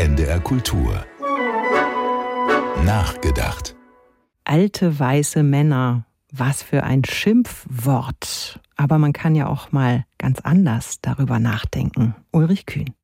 NDR Kultur. Nachgedacht. Alte weiße Männer. Was für ein Schimpfwort. Aber man kann ja auch mal ganz anders darüber nachdenken. Ulrich Kühn.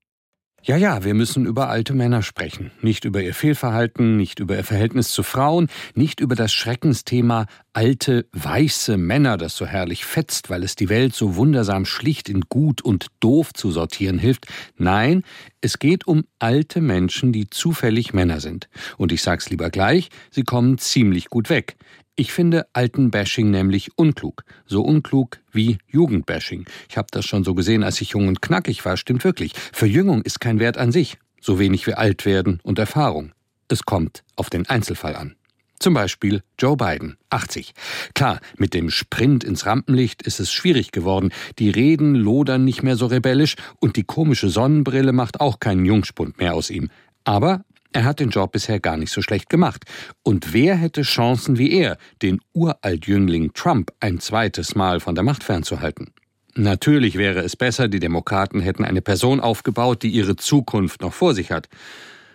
Ja, ja, wir müssen über alte Männer sprechen. Nicht über ihr Fehlverhalten, nicht über ihr Verhältnis zu Frauen, nicht über das Schreckensthema alte, weiße Männer, das so herrlich fetzt, weil es die Welt so wundersam schlicht in gut und doof zu sortieren hilft. Nein, es geht um alte Menschen, die zufällig Männer sind. Und ich sag's lieber gleich, sie kommen ziemlich gut weg. Ich finde Altenbashing nämlich unklug. So unklug wie Jugendbashing. Ich habe das schon so gesehen, als ich jung und knackig war. Stimmt wirklich. Verjüngung ist kein Wert an sich. So wenig wie alt werden und Erfahrung. Es kommt auf den Einzelfall an. Zum Beispiel Joe Biden, 80. Klar, mit dem Sprint ins Rampenlicht ist es schwierig geworden. Die Reden lodern nicht mehr so rebellisch und die komische Sonnenbrille macht auch keinen Jungspund mehr aus ihm. Aber er hat den Job bisher gar nicht so schlecht gemacht. Und wer hätte Chancen wie er, den Uraltjüngling Trump ein zweites Mal von der Macht fernzuhalten? Natürlich wäre es besser, die Demokraten hätten eine Person aufgebaut, die ihre Zukunft noch vor sich hat.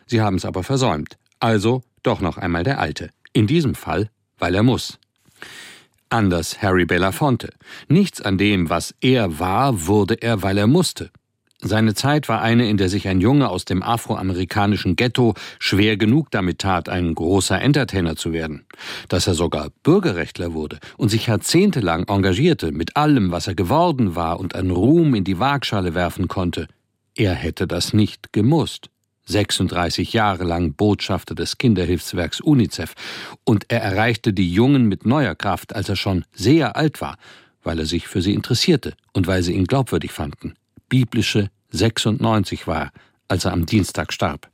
Sie haben es aber versäumt. Also doch noch einmal der Alte. In diesem Fall, weil er muss. Anders Harry Belafonte. Nichts an dem, was er war, wurde er, weil er musste. Seine Zeit war eine, in der sich ein Junge aus dem afroamerikanischen Ghetto schwer genug damit tat, ein großer Entertainer zu werden. Dass er sogar Bürgerrechtler wurde und sich jahrzehntelang engagierte mit allem, was er geworden war und an Ruhm in die Waagschale werfen konnte. Er hätte das nicht gemusst. 36 Jahre lang Botschafter des Kinderhilfswerks UNICEF und er erreichte die Jungen mit neuer Kraft, als er schon sehr alt war, weil er sich für sie interessierte und weil sie ihn glaubwürdig fanden biblische 96 war, als er am Dienstag starb.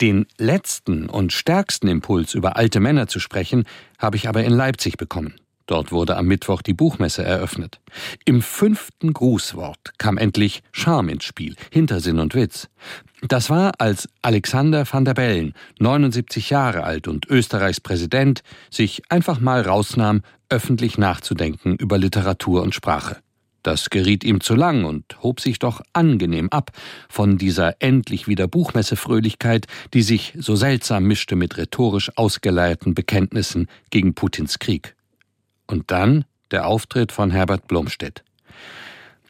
Den letzten und stärksten Impuls, über alte Männer zu sprechen, habe ich aber in Leipzig bekommen. Dort wurde am Mittwoch die Buchmesse eröffnet. Im fünften Grußwort kam endlich Charme ins Spiel, Hintersinn und Witz. Das war, als Alexander van der Bellen, 79 Jahre alt und Österreichs Präsident, sich einfach mal rausnahm, öffentlich nachzudenken über Literatur und Sprache. Das geriet ihm zu lang und hob sich doch angenehm ab von dieser endlich wieder Buchmessefröhlichkeit, die sich so seltsam mischte mit rhetorisch ausgeleierten Bekenntnissen gegen Putins Krieg. Und dann der Auftritt von Herbert Blomstedt.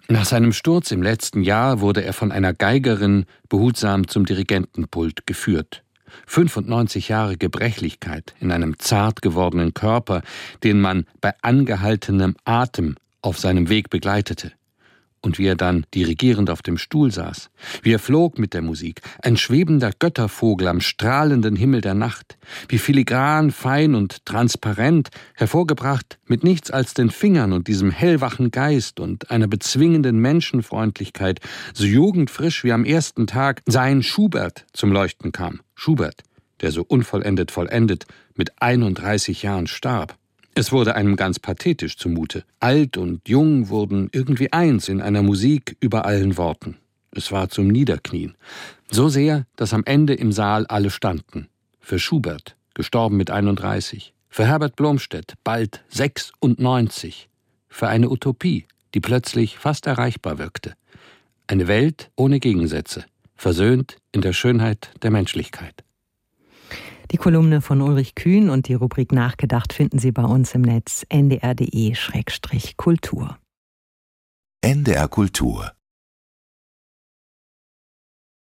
Nach seinem Sturz im letzten Jahr wurde er von einer Geigerin behutsam zum Dirigentenpult geführt. 95 Jahre Gebrechlichkeit in einem zart gewordenen Körper, den man bei angehaltenem Atem auf seinem Weg begleitete. Und wie er dann dirigierend auf dem Stuhl saß, wie er flog mit der Musik, ein schwebender Göttervogel am strahlenden Himmel der Nacht, wie filigran, fein und transparent, hervorgebracht mit nichts als den Fingern und diesem hellwachen Geist und einer bezwingenden Menschenfreundlichkeit, so jugendfrisch wie am ersten Tag sein Schubert zum Leuchten kam. Schubert, der so unvollendet vollendet mit 31 Jahren starb. Es wurde einem ganz pathetisch zumute. Alt und jung wurden irgendwie eins in einer Musik über allen Worten. Es war zum Niederknien. So sehr, dass am Ende im Saal alle standen. Für Schubert, gestorben mit 31. Für Herbert Blomstedt, bald 96. Für eine Utopie, die plötzlich fast erreichbar wirkte. Eine Welt ohne Gegensätze, versöhnt in der Schönheit der Menschlichkeit. Die Kolumne von Ulrich Kühn und die Rubrik Nachgedacht finden Sie bei uns im Netz ndr.de-kultur. NDR Kultur